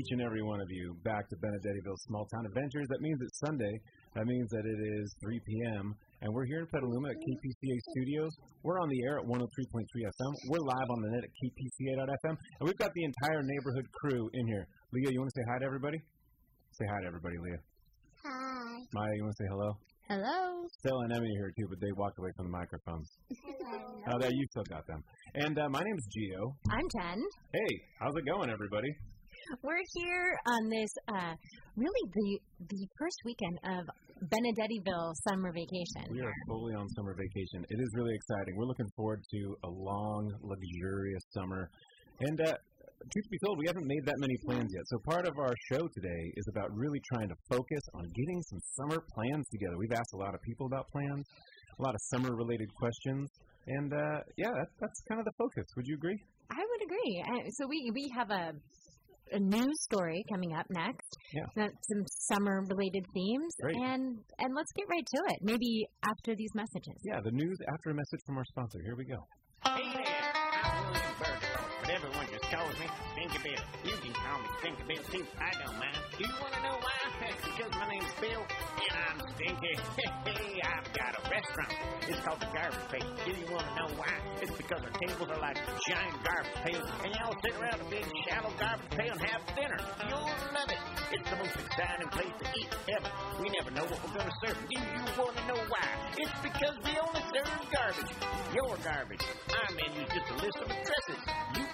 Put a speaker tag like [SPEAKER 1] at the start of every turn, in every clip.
[SPEAKER 1] each and every one of you back to Benedettiville Small Town Adventures. That means it's Sunday. That means that it is 3 p.m. And we're here in Petaluma at KPCA Studios. We're on the air at 103.3 FM. We're live on the net at kpca.fm. And we've got the entire neighborhood crew in here. Leah, you want to say hi to everybody? Say hi to everybody, Leah.
[SPEAKER 2] Hi.
[SPEAKER 1] Maya, you want to say hello?
[SPEAKER 2] Hello.
[SPEAKER 1] Stella and Emmy are here too, but they walked away from the microphones.
[SPEAKER 2] Hello.
[SPEAKER 1] Oh, there you still got them. And uh, my name's Gio.
[SPEAKER 3] I'm Jen.
[SPEAKER 1] Hey, how's it going, everybody?
[SPEAKER 3] We're here on this uh, really the the first weekend of Benedettiville summer vacation.
[SPEAKER 1] We are fully on summer vacation. It is really exciting. We're looking forward to a long, luxurious summer. And uh, truth be told, we haven't made that many plans yet. So part of our show today is about really trying to focus on getting some summer plans together. We've asked a lot of people about plans, a lot of summer-related questions, and uh, yeah, that's, that's kind of the focus. Would you agree?
[SPEAKER 3] I would agree. So we we have a a news story coming up next.
[SPEAKER 1] Yeah.
[SPEAKER 3] Some summer related themes.
[SPEAKER 1] Great.
[SPEAKER 3] And and let's get right to it. Maybe after these messages.
[SPEAKER 1] Yeah, the news after a message from our sponsor. Here we go.
[SPEAKER 4] Hey calls me Stinky Bill. You can call me Stinky Bill too, I don't mind. Do you want to know why? because my name's Bill, and I'm stinky. Hey, I've got a restaurant. It's called the Garbage Pail. Do you want to know why? It's because our tables are like giant garbage pails, and y'all sit around a big shallow garbage pail and have dinner. You'll love it. It's the most exciting place to eat ever. We never know what we're going to serve. Do you want to know why? It's because we only serve garbage. Your garbage. Our menu's just a list of addresses.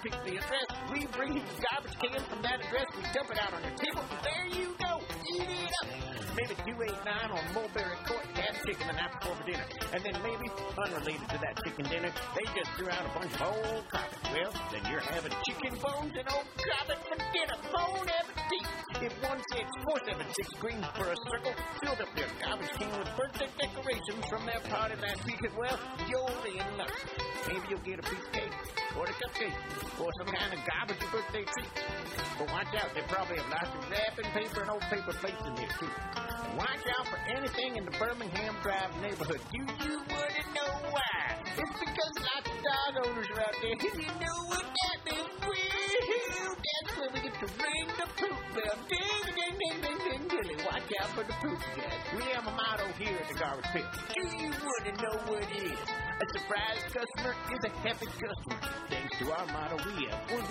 [SPEAKER 4] Pick the address. We bring you the garbage can from that address. We dump it out on your table. There you go. Eat it up. Maybe 289 on Mulberry Court had chicken the night before for dinner. And then maybe, unrelated to that chicken dinner, they just threw out a bunch of old carpet. Well, then you're having chicken bones and old carpet for dinner. Bon appetit. If 16476 green for a circle filled up their garbage can with birthday decorations from their party last weekend, well, you're in luck. Maybe you'll get a piece of cake or a cupcake or some kind of garbage birthday treat. But watch out, they probably have lots of wrapping paper and old paper plates in there too. Watch out for anything in the Birmingham Drive neighborhood. Do you want to know why? It's because lots of dog owners are out there. You know what that means? Well, that's where we get to ring the poop bell. Ding, ding, ding, ding, ding, ding. Watch out for the poop guys. We have a motto here at the Garbage pit. You want to know what it is? A surprise customer is a happy customer. Thanks to our motto, we have 100%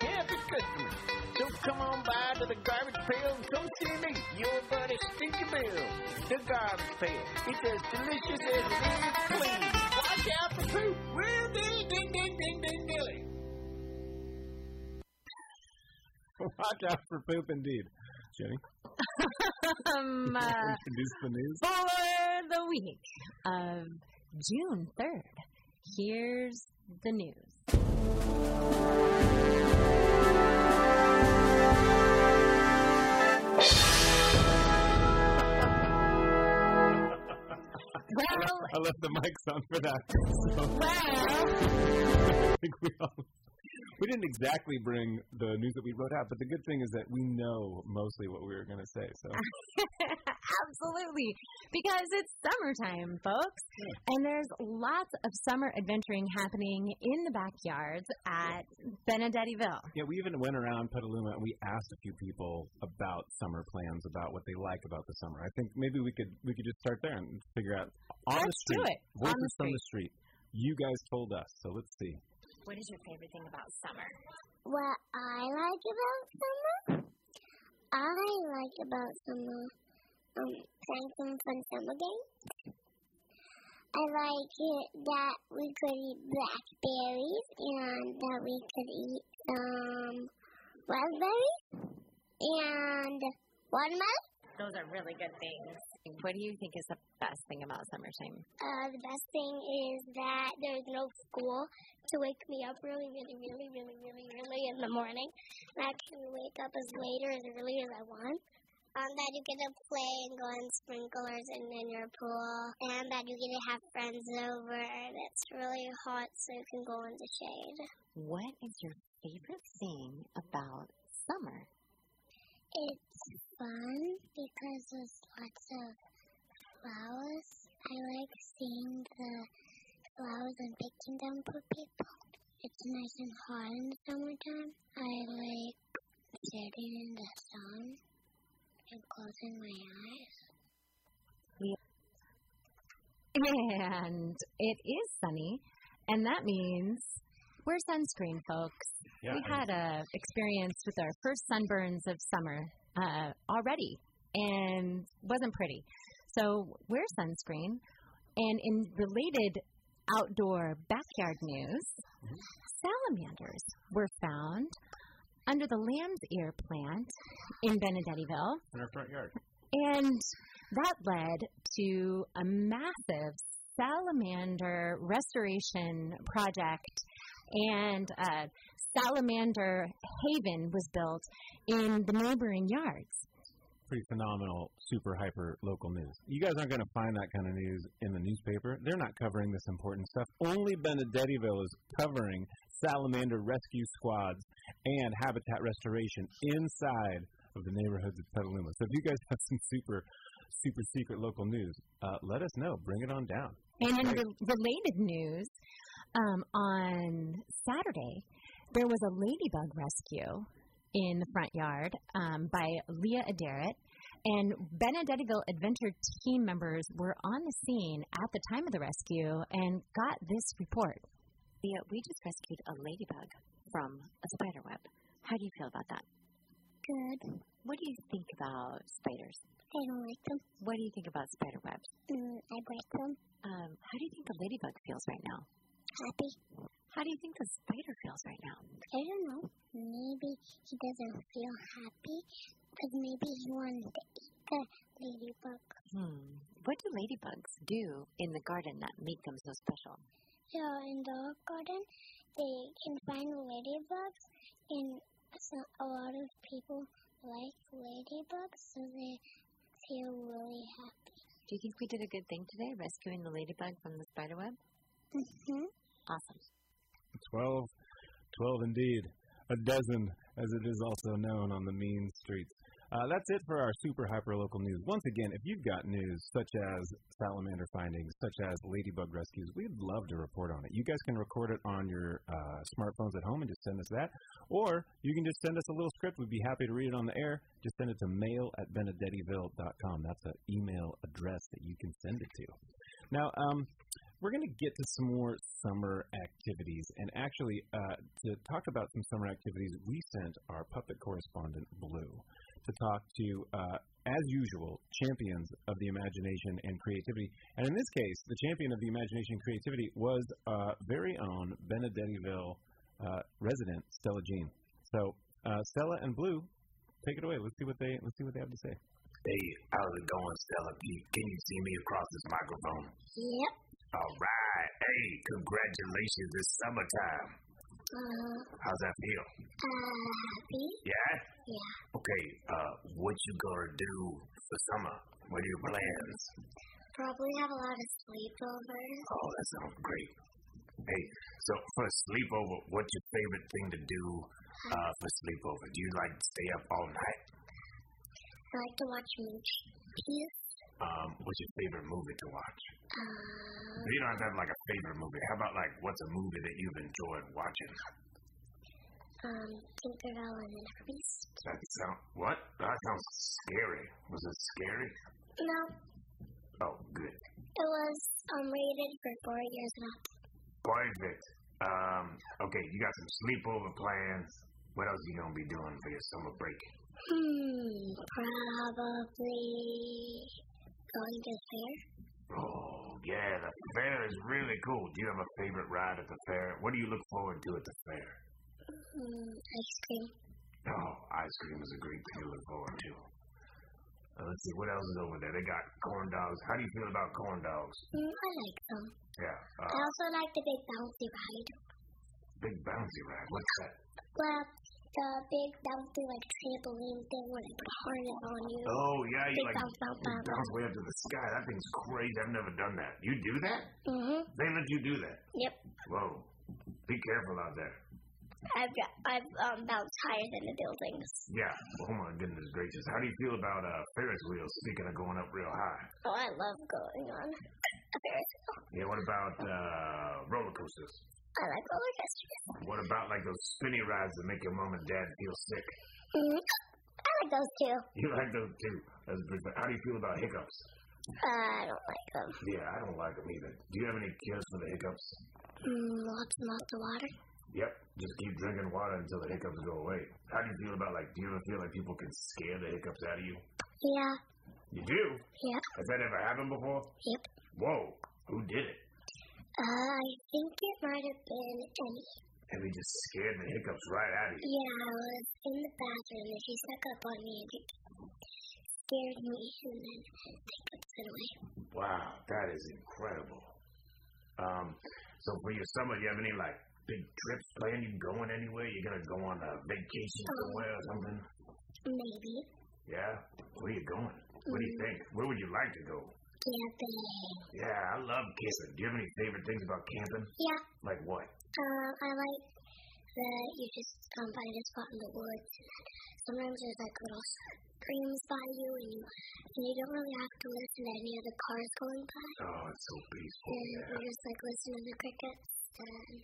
[SPEAKER 4] happy customers. So come on by to the garbage pail and come see me, your buddy Stinky Bill. The garbage pail. It's as delicious as it is clean. Watch out for poop. Well, dilly, ding, ding, ding, ding, dilly.
[SPEAKER 1] Watch out for poop, indeed. Jenny,
[SPEAKER 3] Um, uh,
[SPEAKER 1] introduce the news.
[SPEAKER 3] for the week of June 3rd, here's the news. Well,
[SPEAKER 1] I left the mics on for that. So
[SPEAKER 3] well,
[SPEAKER 1] I think we all. We didn't exactly bring the news that we wrote out, but the good thing is that we know mostly what we were going to say. So
[SPEAKER 3] Absolutely. Because it's summertime, folks. And there's lots of summer adventuring happening in the backyards at Benedettiville.
[SPEAKER 1] yeah, we even went around Petaluma and we asked a few people about summer plans, about what they like about the summer. I think maybe we could we could just start there and figure out on the
[SPEAKER 3] Let's do
[SPEAKER 1] street.
[SPEAKER 3] it. On the
[SPEAKER 1] from the street. You guys told us, so let's see.
[SPEAKER 3] What is your favorite thing about summer?
[SPEAKER 2] What I like about summer? I like about summer um, playing some fun summer games. I like it that we could eat blackberries and that we could eat um, raspberries and watermelon.
[SPEAKER 3] Those are really good things. What do you think is the best thing about summertime?
[SPEAKER 2] Uh, the best thing is that there's no school to wake me up really, really, really, really, really early in the morning. And I can wake up as late or as early as I want. Um, that you get to play and go in sprinklers and in your pool. And that you get to have friends over. And it's really hot so you can go in the shade.
[SPEAKER 3] What is your favorite thing about summer?
[SPEAKER 2] It's fun because there's lots of flowers. I like seeing the flowers and picking them for people. It's nice and hot in the summertime. I like sitting in the sun and closing my eyes.
[SPEAKER 3] And it is sunny, and that means wear sunscreen, folks.
[SPEAKER 1] Yeah,
[SPEAKER 3] we had a experience with our first sunburns of summer uh, already, and wasn't pretty. So wear sunscreen. And in related outdoor backyard news, salamanders were found under the lamb's ear plant in Benedettiville.
[SPEAKER 1] in our front yard.
[SPEAKER 3] And that led to a massive salamander restoration project, and a salamander haven was built in the neighboring yards.
[SPEAKER 1] Pretty phenomenal, super hyper local news. You guys aren't going to find that kind of news in the newspaper. They're not covering this important stuff. Only Benedettiville is covering salamander rescue squads and habitat restoration inside of the neighborhoods of Petaluma. So if you guys have some super, super secret local news, uh, let us know. Bring it on down.
[SPEAKER 3] And in re- related news, um, on Saturday, there was a ladybug rescue in the front yard um, by Leah Adaret. And Benedettiville Adventure team members were on the scene at the time of the rescue and got this report.
[SPEAKER 5] Leah, we just rescued a ladybug from a spider web. How do you feel about that?
[SPEAKER 2] Good.
[SPEAKER 5] What do you think about spiders?
[SPEAKER 2] I don't like them.
[SPEAKER 5] What do you think about spider webs?
[SPEAKER 2] Mm, I like them.
[SPEAKER 5] Um, how do you think the ladybug feels right now?
[SPEAKER 2] Happy.
[SPEAKER 5] How do you think the spider feels right now?
[SPEAKER 2] I don't know. Maybe he doesn't feel happy because maybe he wanted to eat the ladybug.
[SPEAKER 5] Hmm. What do ladybugs do in the garden that make them so special?
[SPEAKER 2] So in the garden, they can find ladybugs, and so a lot of people like ladybugs, so they feel really happy.
[SPEAKER 5] Do you think we did a good thing today, rescuing the ladybug from the spider web?
[SPEAKER 2] Mm-hmm.
[SPEAKER 5] Awesome.
[SPEAKER 1] 12, 12 indeed. A dozen, as it is also known on the mean streets. Uh, that's it for our super hyper local news. Once again, if you've got news such as salamander findings, such as ladybug rescues, we'd love to report on it. You guys can record it on your uh, smartphones at home and just send us that, or you can just send us a little script. We'd be happy to read it on the air. Just send it to mail at benedettiville.com. That's an email address that you can send it to. Now, um, we're going to get to some more summer activities. And actually, uh, to talk about some summer activities, we sent our puppet correspondent, Blue, to talk to, uh, as usual, champions of the imagination and creativity. And in this case, the champion of the imagination and creativity was uh, very own Benedettiville uh, resident, Stella Jean. So, uh, Stella and Blue, take it away. Let's see what they let's see what they have to say.
[SPEAKER 4] Hey, how's it going, Stella Can you see me across this microphone?
[SPEAKER 2] Yep.
[SPEAKER 4] All right. Hey, congratulations. It's summertime.
[SPEAKER 2] Uh,
[SPEAKER 4] How's that feel?
[SPEAKER 2] uh, happy?
[SPEAKER 4] Yeah?
[SPEAKER 2] Yeah.
[SPEAKER 4] Okay, uh, what you gonna do for summer? What are your plans?
[SPEAKER 2] Probably have a lot of sleepovers.
[SPEAKER 4] Oh, that sounds great. Hey, so for a sleepover, what's your favorite thing to do uh, for sleepover? Do you like to stay up all night?
[SPEAKER 2] I like to watch movies.
[SPEAKER 4] Um, what's your favorite movie to watch?
[SPEAKER 2] Uh,
[SPEAKER 4] You don't have to have like a favorite movie. How about like what's a movie that you've enjoyed watching?
[SPEAKER 2] um, Tinkerbell and the Beast.
[SPEAKER 4] That sound what? That sounds scary. Was it scary?
[SPEAKER 2] No,
[SPEAKER 4] Oh, good.
[SPEAKER 2] it was um rated for four years and up.
[SPEAKER 4] Perfect. Um, okay, you got some sleepover plans. What else you gonna be doing for your summer break?
[SPEAKER 2] Hmm, probably going to the fair.
[SPEAKER 4] Oh, yeah, the fair is really cool. Do you have a favorite ride at the fair? What do you look forward to at the fair?
[SPEAKER 2] Hmm, ice cream.
[SPEAKER 4] Oh, ice cream is a great thing to look forward to. Uh, let's see, what else is over there? They got corn dogs. How do you feel about corn dogs?
[SPEAKER 2] Hmm, I like them.
[SPEAKER 4] Yeah,
[SPEAKER 2] I
[SPEAKER 4] uh,
[SPEAKER 2] also like the big bouncy ride.
[SPEAKER 4] big bouncy ride. What's that?
[SPEAKER 2] Well, the big bouncy like trampoline thing where they put harness on you.
[SPEAKER 4] Oh, yeah, you
[SPEAKER 2] Big
[SPEAKER 4] like
[SPEAKER 2] bounce, bounce, bounce.
[SPEAKER 4] bounce way up to the sky. That thing's crazy. I've never done that. You do that?
[SPEAKER 2] Mhm.
[SPEAKER 4] They let you do that?
[SPEAKER 2] Yep.
[SPEAKER 4] Whoa. Be careful out there.
[SPEAKER 2] I've I've um bounced higher than the buildings.
[SPEAKER 4] Yeah. Oh my goodness gracious. How do you feel about uh, Ferris wheels? Speaking of going up real high.
[SPEAKER 2] Oh, I love going on a Ferris wheel.
[SPEAKER 4] Yeah. What about uh, roller coasters?
[SPEAKER 2] I like roller coasters.
[SPEAKER 4] What about like those spinny rides that make your mom and dad feel sick?
[SPEAKER 2] Mm, I like those too.
[SPEAKER 4] You like those too. That's pretty fun. How do you feel about hiccups?
[SPEAKER 2] Uh, I don't like them.
[SPEAKER 4] Yeah, I don't like them either. Do you have any cures for the hiccups?
[SPEAKER 2] Mm, lots and lots of water.
[SPEAKER 4] Yep. Just keep drinking water until the hiccups go away. How do you feel about like? Do you ever feel like people can scare the hiccups out of you?
[SPEAKER 2] Yeah.
[SPEAKER 4] You do?
[SPEAKER 2] Yep.
[SPEAKER 4] Has that ever happened before?
[SPEAKER 2] Yep.
[SPEAKER 4] Whoa. Who did it?
[SPEAKER 2] Uh, I think it might have been Emmy.
[SPEAKER 4] And they just scared the hiccups right out of you.
[SPEAKER 2] Yeah, I was in the bathroom and she snuck up on me and scared me and then the hiccups went away.
[SPEAKER 4] Wow, that is incredible. Um, so for your summer, do you have any like big trips planned? You going anywhere? You gonna go on a vacation somewhere or something?
[SPEAKER 2] Maybe.
[SPEAKER 4] Yeah. Where are you going? What do you think? Where would you like to go?
[SPEAKER 2] Camping.
[SPEAKER 4] Yeah, I love camping. Do you have any favorite things about camping?
[SPEAKER 2] Yeah.
[SPEAKER 4] Like what?
[SPEAKER 2] Uh, I like that you just um, find a spot in the woods. Sometimes there's like little streams by you, and you and you don't really have to listen to any of the cars going by.
[SPEAKER 4] Oh, it's so peaceful.
[SPEAKER 2] And
[SPEAKER 4] Yeah.
[SPEAKER 2] you just like listen to the crickets.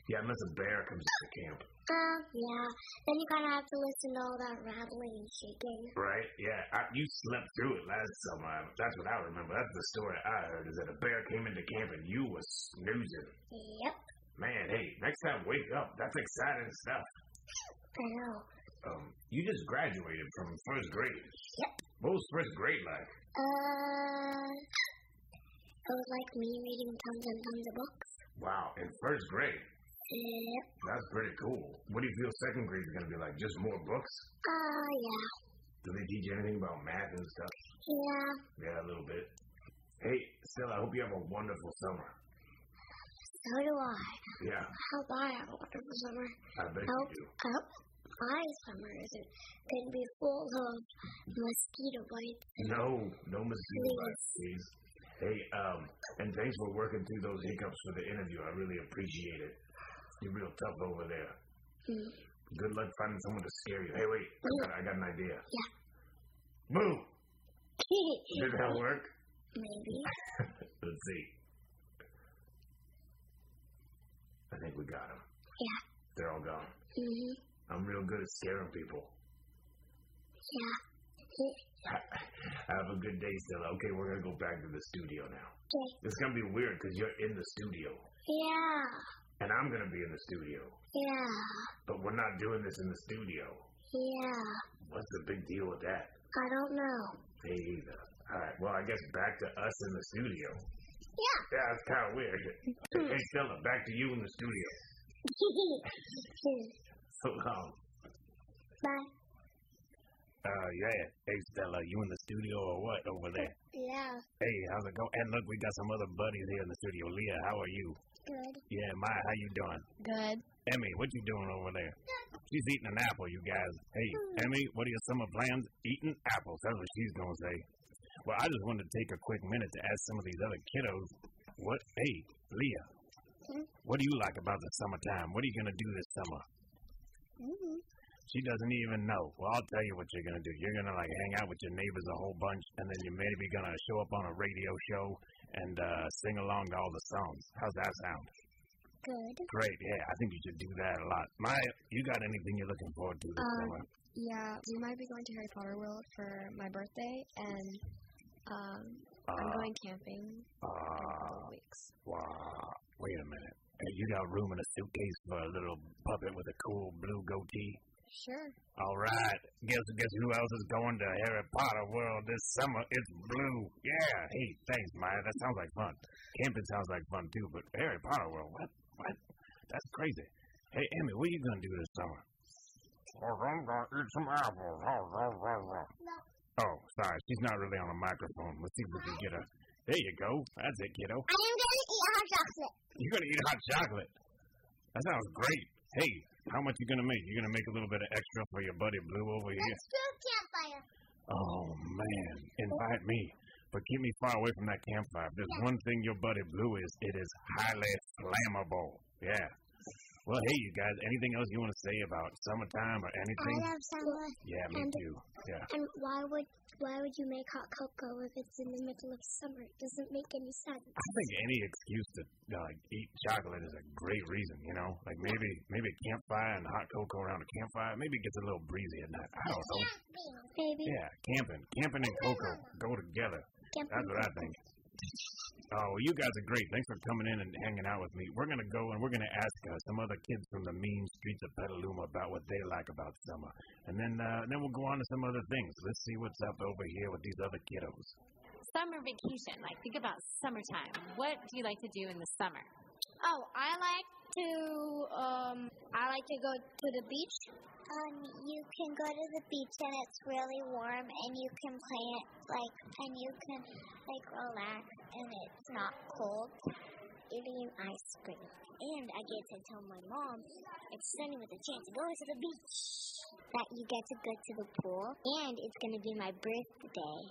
[SPEAKER 4] Yeah, unless a bear comes to the camp.
[SPEAKER 2] uh, yeah. Then you kind of have to listen to all that rattling and shaking.
[SPEAKER 4] Right? Yeah. I, you slept through it last summer. That's what I remember. That's the story I heard. Is that a bear came into camp and you was snoozing.
[SPEAKER 2] Yep.
[SPEAKER 4] Man, hey, next time wake up. That's exciting stuff.
[SPEAKER 2] I know.
[SPEAKER 4] Um, you just graduated from first grade.
[SPEAKER 2] Yep.
[SPEAKER 4] What was first grade like?
[SPEAKER 2] Uh, it was like me reading tons and tons of books.
[SPEAKER 4] Wow, in first grade.
[SPEAKER 2] Yep.
[SPEAKER 4] That's pretty cool. What do you feel second grade is going to be like? Just more books?
[SPEAKER 2] Uh, yeah.
[SPEAKER 4] Do they teach you anything about math and stuff?
[SPEAKER 2] Yeah.
[SPEAKER 4] Yeah, a little bit. Hey, Stella, I hope you have a wonderful summer.
[SPEAKER 2] So do I.
[SPEAKER 4] Yeah,
[SPEAKER 2] I hope I have a wonderful summer.
[SPEAKER 4] I bet
[SPEAKER 2] I hope,
[SPEAKER 4] you do.
[SPEAKER 2] I hope my summer isn't going to be full of mosquito bites.
[SPEAKER 4] No, no mosquito bites, please. Hey, um, and thanks for working through those hiccups for the interview. I really appreciate it. You're real tough over there.
[SPEAKER 2] Mm.
[SPEAKER 4] Good luck finding someone to scare you. Hey, wait, I got, I got an idea.
[SPEAKER 2] Yeah.
[SPEAKER 4] Moo! Did that work?
[SPEAKER 2] Maybe.
[SPEAKER 4] Let's see. I think we got them.
[SPEAKER 2] Yeah.
[SPEAKER 4] They're all gone.
[SPEAKER 2] hmm
[SPEAKER 4] I'm real good at scaring people.
[SPEAKER 2] Yeah.
[SPEAKER 4] Have a good day, Stella. Okay, we're gonna go back to the studio now.
[SPEAKER 2] Okay.
[SPEAKER 4] It's gonna be weird because you're in the studio,
[SPEAKER 2] Yeah.
[SPEAKER 4] and I'm gonna be in the studio,
[SPEAKER 2] Yeah.
[SPEAKER 4] but we're not doing this in the studio.
[SPEAKER 2] Yeah.
[SPEAKER 4] What's the big deal with that?
[SPEAKER 2] I don't know.
[SPEAKER 4] Me either. All right. Well, I guess back to us in the studio.
[SPEAKER 2] Yeah.
[SPEAKER 4] Yeah, it's kind of weird. Hmm. hey, Stella, back to you in the studio. So long.
[SPEAKER 2] Bye.
[SPEAKER 4] Uh, yeah. Hey, Stella, you in the studio or what over there?
[SPEAKER 2] Yeah.
[SPEAKER 4] Hey, how's it going? And look, we got some other buddies here in the studio. Leah, how are you?
[SPEAKER 2] Good.
[SPEAKER 4] Yeah, Maya, how you doing?
[SPEAKER 3] Good.
[SPEAKER 4] Emmy, what you doing over there? She's eating an apple, you guys. Hey, Emmy, what are your summer plans? Eating apples. That's what she's gonna say. Well, I just wanted to take a quick minute to ask some of these other kiddos. What? Hey, Leah. What do you like about the summertime? What are you gonna do this summer?
[SPEAKER 2] Mm-hmm.
[SPEAKER 4] She doesn't even know. Well, I'll tell you what you're gonna do. You're gonna like hang out with your neighbors a whole bunch, and then you're maybe gonna show up on a radio show and uh, sing along to all the songs. How's that sound?
[SPEAKER 2] Good.
[SPEAKER 4] Great, yeah. I think you should do that a lot. Maya, you got anything you're looking forward to this
[SPEAKER 6] Um,
[SPEAKER 4] summer?
[SPEAKER 6] Yeah, we might be going to Harry Potter World for my birthday, and um, I'm
[SPEAKER 4] Uh,
[SPEAKER 6] going camping in a couple
[SPEAKER 4] uh,
[SPEAKER 6] of weeks.
[SPEAKER 4] wow. Wait a minute. Hey, you got room in a suitcase for a little puppet with a cool blue goatee?
[SPEAKER 6] Sure.
[SPEAKER 4] All right. Guess guess who else is going to Harry Potter World this summer? It's Blue. Yeah. Hey, thanks, Maya. That sounds like fun. Camping sounds like fun too, but Harry Potter World, what? What? That's crazy. Hey, Emmy, what are you gonna do this summer? I'm gonna eat some apples. Oh, sorry, she's not really on a microphone. Let's see if we can get her. There you go. That's it, kiddo.
[SPEAKER 2] I am going to eat hot chocolate.
[SPEAKER 4] You're gonna eat hot chocolate. That sounds great. Hey, how much you gonna make? You're gonna make a little bit of extra for your buddy Blue over here?
[SPEAKER 2] Let's do a campfire.
[SPEAKER 4] Oh man, invite me, but keep me far away from that campfire. If there's one thing your buddy Blue is, it is highly flammable. Yeah. Well, hey, you guys, anything else you want to say about summertime or anything?
[SPEAKER 2] I love summer.
[SPEAKER 4] yeah, me
[SPEAKER 2] and-
[SPEAKER 4] too. Yeah.
[SPEAKER 2] And why would why would you make hot cocoa if it's in the middle of summer? It doesn't make any sense.
[SPEAKER 4] I think any excuse to uh, eat chocolate is a great reason, you know? Like maybe maybe a campfire and hot cocoa around a campfire. Maybe it gets a little breezy at night. I don't know.
[SPEAKER 2] Maybe.
[SPEAKER 4] Yeah, camping. Camping and cocoa go together.
[SPEAKER 2] Camping
[SPEAKER 4] That's what I think. Oh, you guys are great. Thanks for coming in and hanging out with me. We're going to go and we're going to ask uh, some other kids from the mean streets of Petaluma about what they like about summer. And then uh, then we'll go on to some other things. Let's see what's up over here with these other kiddos.
[SPEAKER 3] Summer vacation. Like, think about summertime. What do you like to do in the summer?
[SPEAKER 2] Oh, I like to um I like to go to the beach. Um, you can go to the beach and it's really warm and you can play it like and you can like relax and it's not cold. Eating ice cream. And I get to tell my mom it's sunny with a chance to go to the beach. That you get to go to the pool and it's gonna be my birthday.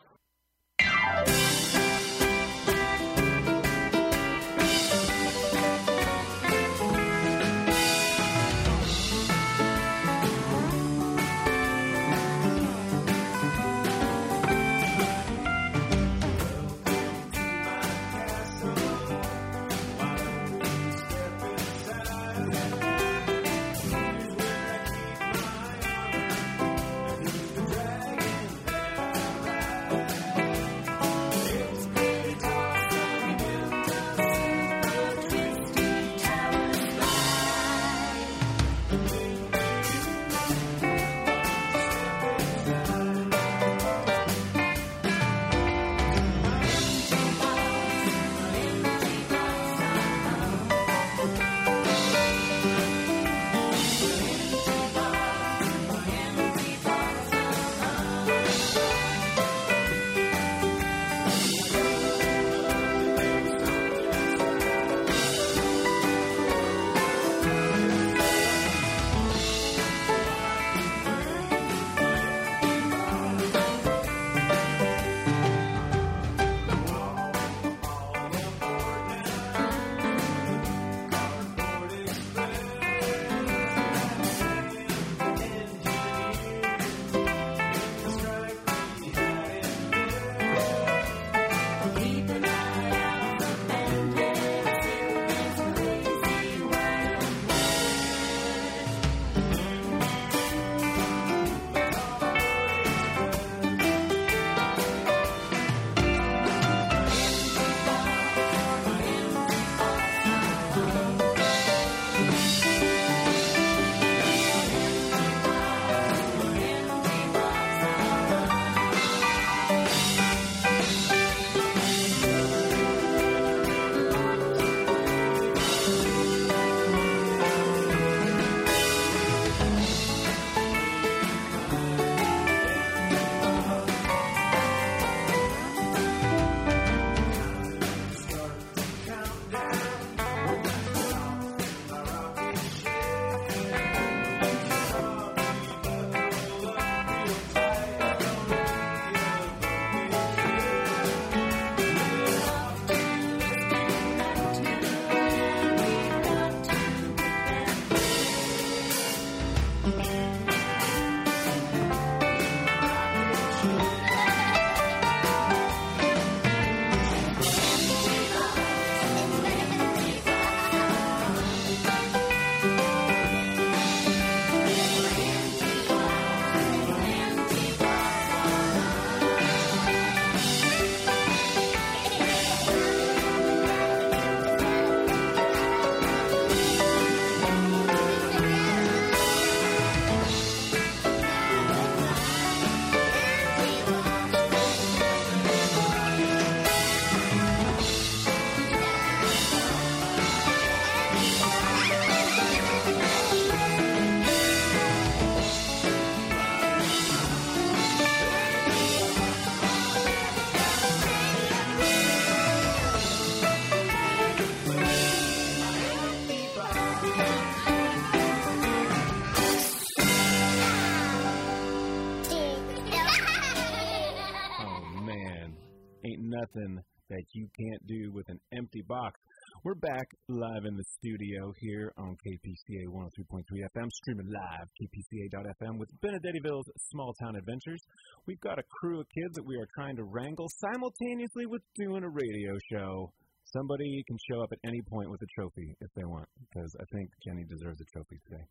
[SPEAKER 1] Nothing that you can't do with an empty box. We're back live in the studio here on KPCA 103.3 FM, streaming live, kpca.fm with Benedettiville's Small Town Adventures. We've got a crew of kids that we are trying to wrangle simultaneously with doing a radio show. Somebody can show up at any point with a trophy if they want, because I think Jenny deserves a trophy today.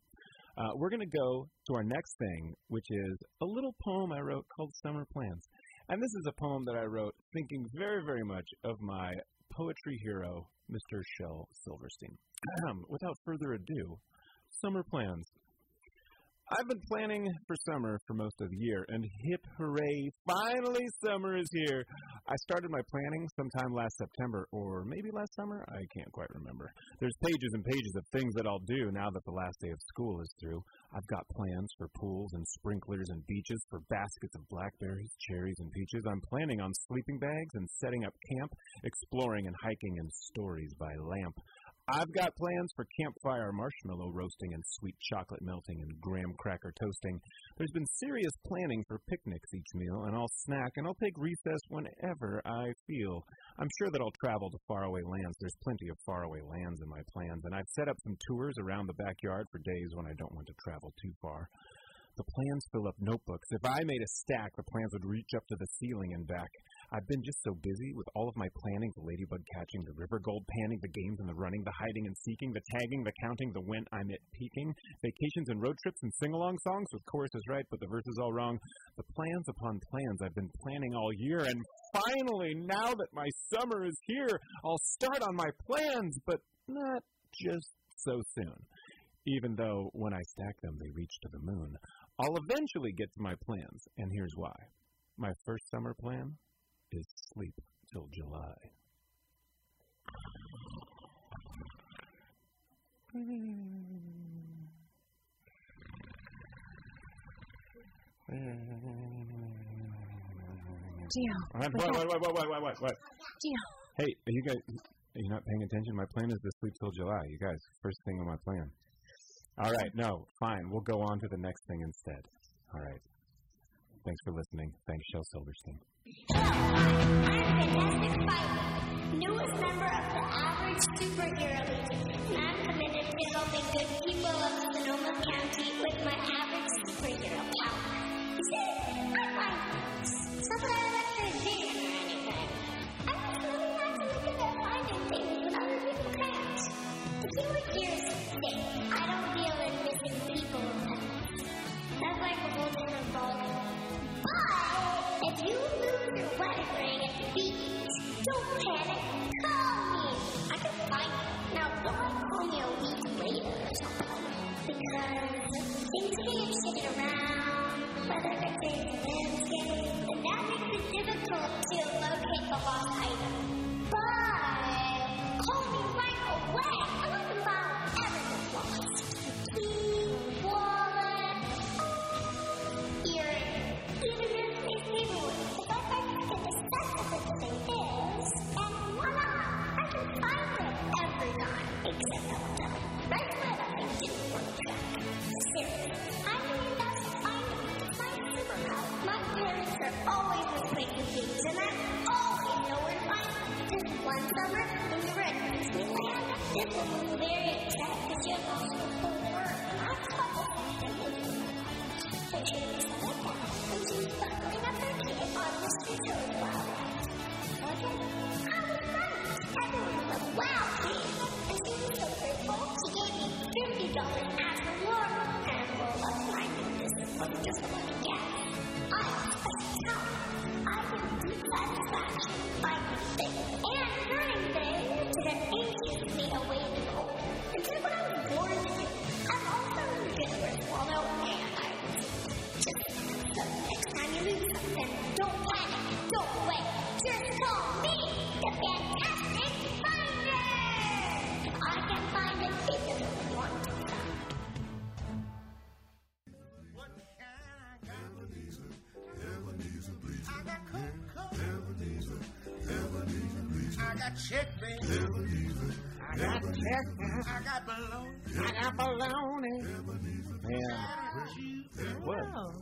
[SPEAKER 1] Uh, we're going to go to our next thing, which is a little poem I wrote called Summer Plans. And this is a poem that I wrote thinking very, very much of my poetry hero, Mr. Shel Silverstein. Without further ado, summer plans. I've been planning for summer for most of the year, and hip hooray, finally summer is here. I started my planning sometime last September, or maybe last summer, I can't quite remember. There's pages and pages of things that I'll do now that the last day of school is through. I've got plans for pools and sprinklers and beaches, for baskets of blackberries, cherries, and peaches. I'm planning on sleeping bags and setting up camp, exploring and hiking, and stories by lamp. I've got plans for campfire marshmallow roasting and sweet chocolate melting and graham cracker toasting. There's been serious planning for picnics each meal, and I'll snack and I'll take recess whenever I feel. I'm sure that I'll travel to faraway lands. There's plenty of faraway lands in my plans, and I've set up some tours around the backyard for days when I don't want to travel too far. The plans fill up notebooks. If I made a stack, the plans would reach up to the ceiling and back. I've been just so busy with all of my planning the ladybug catching, the river gold panning, the games and the running, the hiding and seeking, the tagging, the counting, the when I'm at peaking, vacations and road trips and sing along songs with choruses right but the verses all wrong. The plans upon plans I've been planning all year, and finally, now that my summer is here, I'll start on my plans, but not just so soon. Even though when I stack them, they reach to the moon. I'll eventually get to my plans, and here's why. My first summer plan is sleep till July.
[SPEAKER 3] Gio,
[SPEAKER 1] What, what, what, what, what, what, what, what?
[SPEAKER 3] Gio.
[SPEAKER 1] Hey, are you guys, are you not paying attention? My plan is to sleep till July. You guys, first thing on my plan. All right, no, fine. We'll go on to the next thing instead. All right. Thanks for listening. Thanks, Shel Silverstein.
[SPEAKER 2] I'm Fantastic Fight, newest member of the Average Superhero League. And I'm committed to helping good people of Sonoma County with my average superhero power. See, I find. It's I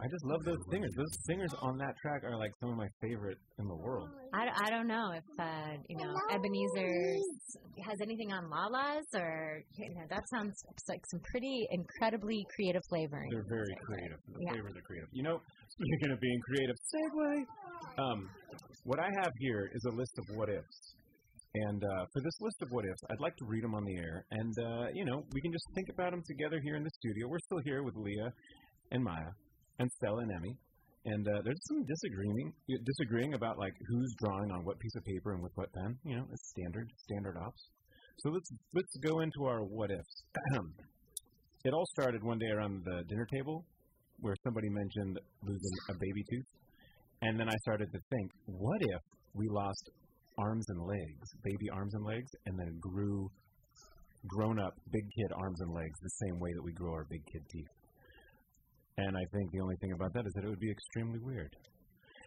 [SPEAKER 2] I just
[SPEAKER 1] love those singers. Those singers on that track are like some of my favorite in the world.
[SPEAKER 3] I, I don't know if uh, you know Ebenezer has anything on Lala's or you know that sounds like some pretty incredibly creative flavoring.
[SPEAKER 1] They're very creative. The
[SPEAKER 3] Yeah.
[SPEAKER 1] flavors are creative. You know, speaking of being creative, segue. Um, what I have here is a list of what ifs. And uh, for this list of what ifs, I'd like to read them on the air. And, uh, you know, we can just think about them together here in the studio. We're still here with Leah and Maya and Stella and Emmy. And uh, there's some disagreeing disagreeing about like who's drawing on what piece of paper and with what pen. You know, it's standard standard ops. So let's let's go into our what ifs. it all started one day around the dinner table where somebody mentioned losing a baby tooth. And then I started to think, what if we lost arms and legs, baby arms and legs, and then grew grown up big kid arms and legs the same way that we grow our big kid teeth? And I think the only thing about that is that it would be extremely weird.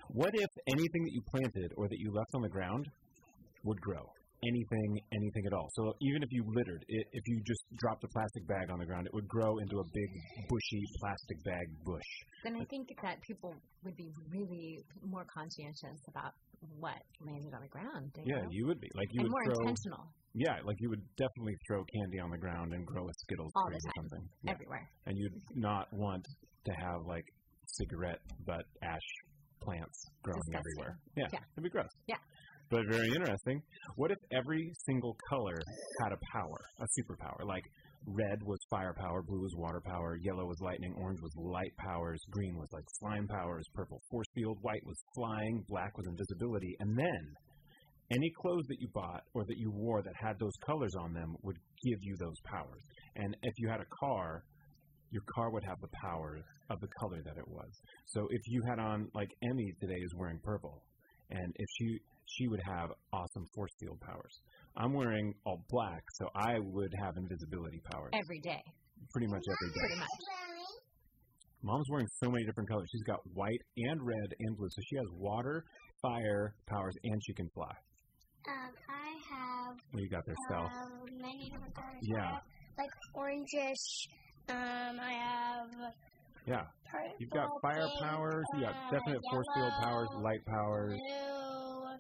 [SPEAKER 1] What if anything that you planted or that you left on the ground would grow? Anything, anything at all. So even if you littered, i- if you just dropped a plastic bag on the ground, it would grow into a big, bushy plastic bag bush.
[SPEAKER 3] Then I think that people would be really more conscientious about what landed on the ground.
[SPEAKER 1] Yeah,
[SPEAKER 3] you?
[SPEAKER 1] you would be like you
[SPEAKER 3] and
[SPEAKER 1] would
[SPEAKER 3] more
[SPEAKER 1] throw.
[SPEAKER 3] intentional
[SPEAKER 1] Yeah, like you would definitely throw candy on the ground and grow a Skittles
[SPEAKER 3] All
[SPEAKER 1] tree or something. Yeah.
[SPEAKER 3] everywhere.
[SPEAKER 1] And you'd not want to have like cigarette butt ash plants growing
[SPEAKER 3] Disgusting.
[SPEAKER 1] everywhere. Yeah,
[SPEAKER 3] Yeah.
[SPEAKER 1] it'd be gross.
[SPEAKER 3] Yeah.
[SPEAKER 1] But very interesting. What if every single color had a power, a superpower? Like red was fire power, blue was water power, yellow was lightning, orange was light powers, green was like slime powers, purple force field, white was flying, black was invisibility, and then any clothes that you bought or that you wore that had those colors on them would give you those powers. And if you had a car, your car would have the powers of the color that it was. So if you had on like Emmy today is wearing purple, and if she she would have awesome force field powers. I'm wearing all black, so I would have invisibility powers
[SPEAKER 3] Every day,
[SPEAKER 1] pretty much every day.
[SPEAKER 3] pretty much.
[SPEAKER 1] Mom's wearing so many different colors. She's got white and red and blue, so she has water, fire powers, and she can fly.
[SPEAKER 2] Um, I have
[SPEAKER 1] What you got there, Stella?
[SPEAKER 2] um, many different colors.
[SPEAKER 1] Yeah.
[SPEAKER 2] Have, like orangish. Um, I have.
[SPEAKER 1] Yeah.
[SPEAKER 2] Purple,
[SPEAKER 1] You've got fire
[SPEAKER 2] pink,
[SPEAKER 1] powers. You got
[SPEAKER 2] uh,
[SPEAKER 1] definite force field powers, light powers.
[SPEAKER 2] Blue.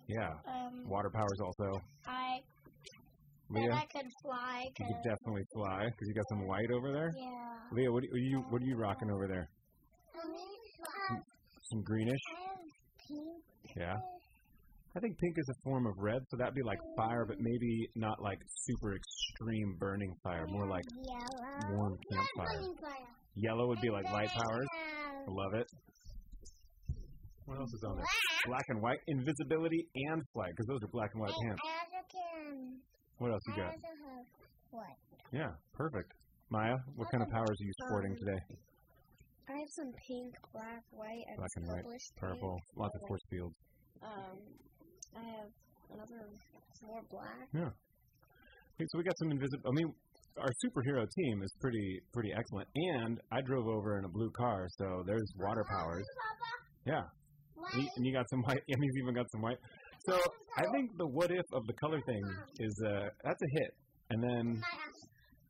[SPEAKER 1] Yeah.
[SPEAKER 2] Um,
[SPEAKER 1] Water powers also.
[SPEAKER 2] I.
[SPEAKER 1] Leah,
[SPEAKER 2] I could fly.
[SPEAKER 1] You could definitely fly because you got some white over there.
[SPEAKER 2] yeah.
[SPEAKER 1] Leah, what are you what are you rocking over there?
[SPEAKER 2] Um,
[SPEAKER 1] Some greenish.
[SPEAKER 2] Have pink.
[SPEAKER 1] Yeah. I think pink is a form of red, so that'd be like fire, but maybe not like super extreme burning fire, more like
[SPEAKER 2] yellow.
[SPEAKER 1] warm campfire. Yellow would be like light powers. love it. What else is on there? Black and white, invisibility, and flight, because those are black and white pants. What else you
[SPEAKER 2] I
[SPEAKER 1] got?
[SPEAKER 2] also have what?
[SPEAKER 1] Yeah, perfect. Maya, what kind of powers are you sporting today?
[SPEAKER 6] I have some pink, black, white, and
[SPEAKER 1] Black and white, Purple,
[SPEAKER 6] pink.
[SPEAKER 1] lots of force fields.
[SPEAKER 6] Um, I have another more black. Yeah.
[SPEAKER 1] Okay, so we got some invisible. I mean, our superhero team is pretty pretty excellent, and I drove over in a blue car, so there's water powers. Yeah, and you, and you got some white. Emmy's even got some white. So I think the what if of the color thing is uh that's a hit, and then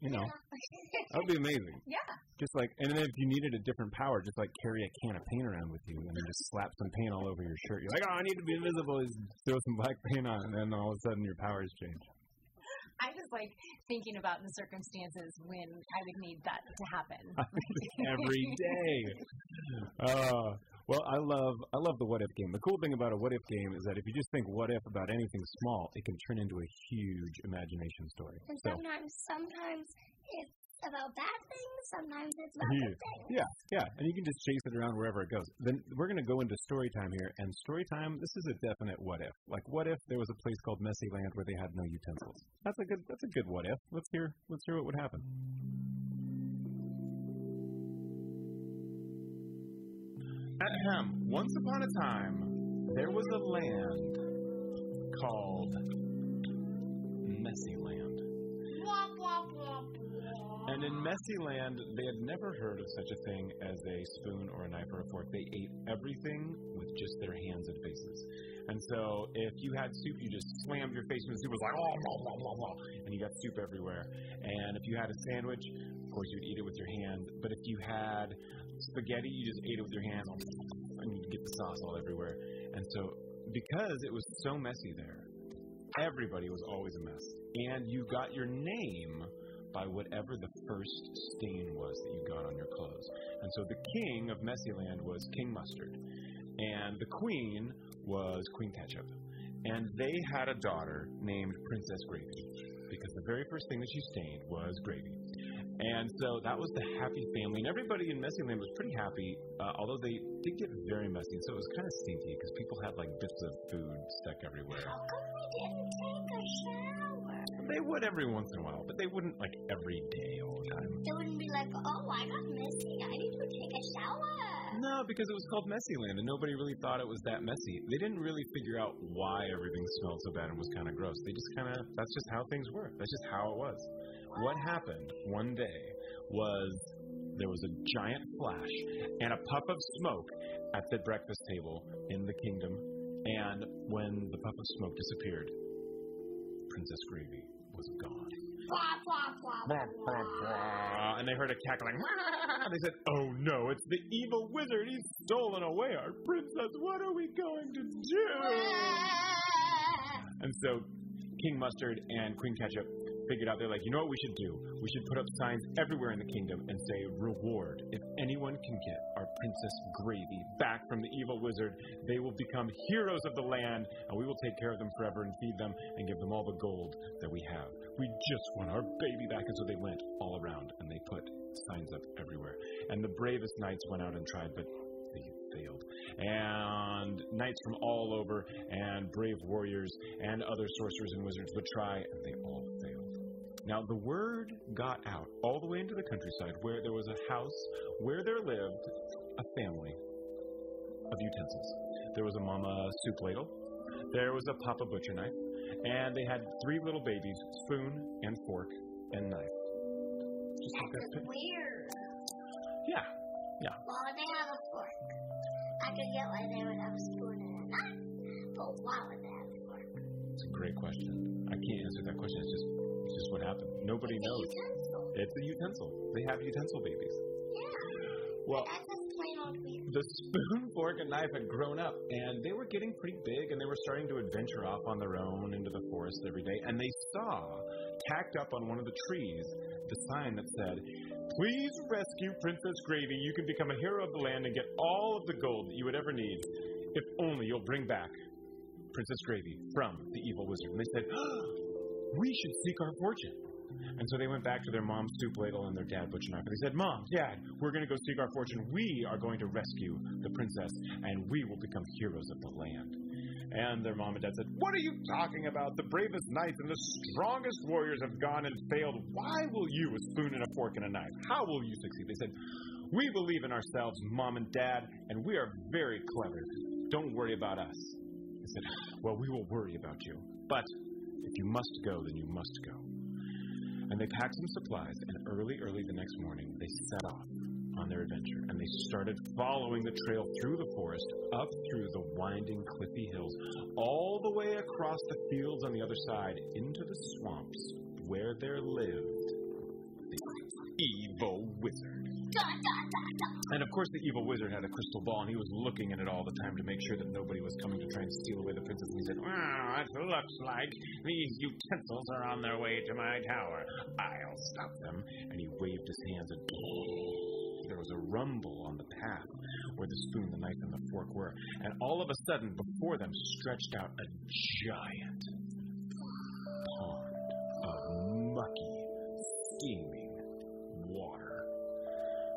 [SPEAKER 1] you know that would be amazing.
[SPEAKER 3] Yeah.
[SPEAKER 1] Just like, and then if you needed a different power, just like carry a can of paint around with you, and then just slap some paint all over your shirt. You're like, oh, I need to be invisible. Just throw some black paint on, and then all of a sudden your powers change.
[SPEAKER 3] I was like thinking about the circumstances when I would need that to happen.
[SPEAKER 1] every day. Uh, well, I love I love the what if game. The cool thing about a what if game is that if you just think what if about anything small, it can turn into a huge imagination story.
[SPEAKER 2] And
[SPEAKER 1] So
[SPEAKER 2] sometimes, sometimes it's about bad things. Sometimes it's about
[SPEAKER 1] Yeah.
[SPEAKER 2] good things.
[SPEAKER 1] yeah, yeah, and you can just chase it around wherever it goes. Then we're going to go into story time here, and story time. This is a definite what if. Like, what if there was a place called Messy Land where they had no utensils? That's a good. That's a good what if. Let's hear. Let's hear what would happen. Ahem. Once upon a time, there was a land called Messy Land. And in Messy Land, they had never heard of such a thing as a spoon or a knife or a fork. They ate everything with just their hands and faces. And so if you had soup, you just slammed your face in the soup. It was like, oh, blah, blah, blah, blah, and you got soup everywhere. And if you had a sandwich, of course, you'd eat it with your hand. But if you had spaghetti, you just ate it with your hand, and you'd get the sauce all everywhere. And so, because it was so messy there, everybody was always a mess. And you got your name by whatever the first stain was that you got on your clothes. And so the king of Messyland was King Mustard, and the queen was Queen Ketchup. And they had a daughter named Princess Gravy, because the very first thing that she stained was gravy. And so that was the happy family, and everybody in Messyland was pretty happy, uh, although they did get very messy, And so it was kind of stinky because people had like bits of food stuck everywhere.
[SPEAKER 2] How come we didn't take a shower?
[SPEAKER 1] They would every once in a while, but they wouldn't like every day all the time.
[SPEAKER 2] They wouldn't be like, oh, I got messy. I need to take a shower.
[SPEAKER 1] No, because it was called Messyland, and nobody really thought it was that messy. They didn't really figure out why everything smelled so bad and was kind of gross. They just kind of, that's just how things were. That's just how it was. What happened one day was there was a giant flash and a puff of smoke at the breakfast table in the kingdom, and when the puff of smoke disappeared, Princess Gravy was gone. And they heard a cackling. And They said, Oh no, it's the evil wizard. He's stolen away our princess. What are we going to do? And so King Mustard and Queen Ketchup figured out, they're like, you know what we should do? We should put up signs everywhere in the kingdom and say, reward. If anyone can get our Princess Gravy back from the evil wizard, they will become heroes of the land, and we will take care of them forever and feed them and give them all the gold that we have. We just want our baby back. And so they went all around and they put signs up everywhere. And the bravest knights went out and tried, but they failed. And knights from all over, and brave warriors, and other sorcerers and wizards would try, and they all. Now, the word got out all the way into the countryside where there was a house where there lived a family of utensils. There was a mama soup ladle, there was a papa butcher knife, and they had three little babies spoon and fork and knife. Just like
[SPEAKER 2] weird.
[SPEAKER 1] Yeah,
[SPEAKER 2] Well, they have a fork. I could get why they would have a spoon and a knife. But why would they
[SPEAKER 1] great question. I can't answer that question. It's just, it's just what happened. Nobody
[SPEAKER 2] It's
[SPEAKER 1] knows.
[SPEAKER 2] utensil.
[SPEAKER 1] It's a utensil. They have utensil babies.
[SPEAKER 2] Yeah.
[SPEAKER 1] Well,
[SPEAKER 2] That's just plain old weird.
[SPEAKER 1] the spoon, fork, and knife had grown up, and they were getting pretty big, and they were starting to adventure off on their own into the forest every day. And they saw, tacked up on one of the trees, the sign that said, Please rescue Princess Gravy. You can become a hero of the land and get all of the gold that you would ever need, if only you'll bring back Princess Gravy from the evil wizard. And they said, We should seek our fortune. And so they went back to their mom's soup ladle and their dad butcher knife. And they said, Mom, Dad, we're going to go seek our fortune. We are going to rescue the princess, and we will become heroes of the land. And their mom and dad said, What are you talking about? The bravest knights and the strongest warriors have gone and failed. Why will you, a spoon and a fork and a knife? How will you succeed? They said, We believe in ourselves, Mom and Dad, and we are very clever. Don't worry about us. They said, Well, we will worry about you. But if you must go, then you must go. And they packed some supplies, and early, early the next morning, they set off on their adventure. And they started following the trail through the forest, up through the winding, cliffy hills, all the way across the fields on the other side, into the swamps where there lived the evil wizard. And of course, the evil wizard had a crystal ball, and he was looking at it all the time to make sure that nobody was coming to try and steal away the princess. And he said,
[SPEAKER 7] Well, it looks like these utensils are on their way to my tower.
[SPEAKER 1] I'll stop them. And he waved his hands, and there was a rumble on the path where the spoon, the knife, and the fork were. And all of a sudden, before them stretched out a giant pond of mucky, water.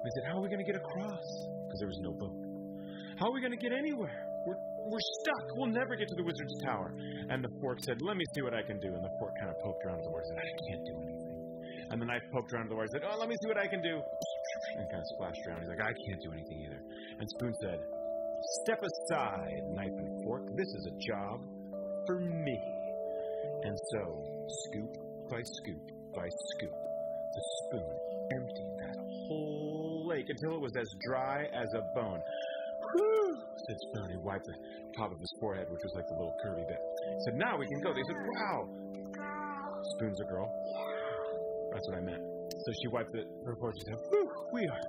[SPEAKER 1] They said, How are we going to get across? Because there was no boat. How are we going to get anywhere? We're, we're stuck. We'll never get to the wizard's tower. And the fork said, Let me see what I can do. And the fork kind of poked around the water and said, I can't do anything. And the knife poked around the water and said, Oh, let me see what I can do. And kind of splashed around. He's like, I can't do anything either. And Spoon said, Step aside, knife and fork. This is a job for me. And so, scoop by scoop by scoop, the spoon emptied that whole lake until it was as dry as a bone. Whew, said Spoon. He wiped the top of his forehead, which was like the little curvy bit. He said, Now we can go. They said, Wow. Spoon's a girl. That's what I meant. So she wiped it her forehead. She said, Whew, we are.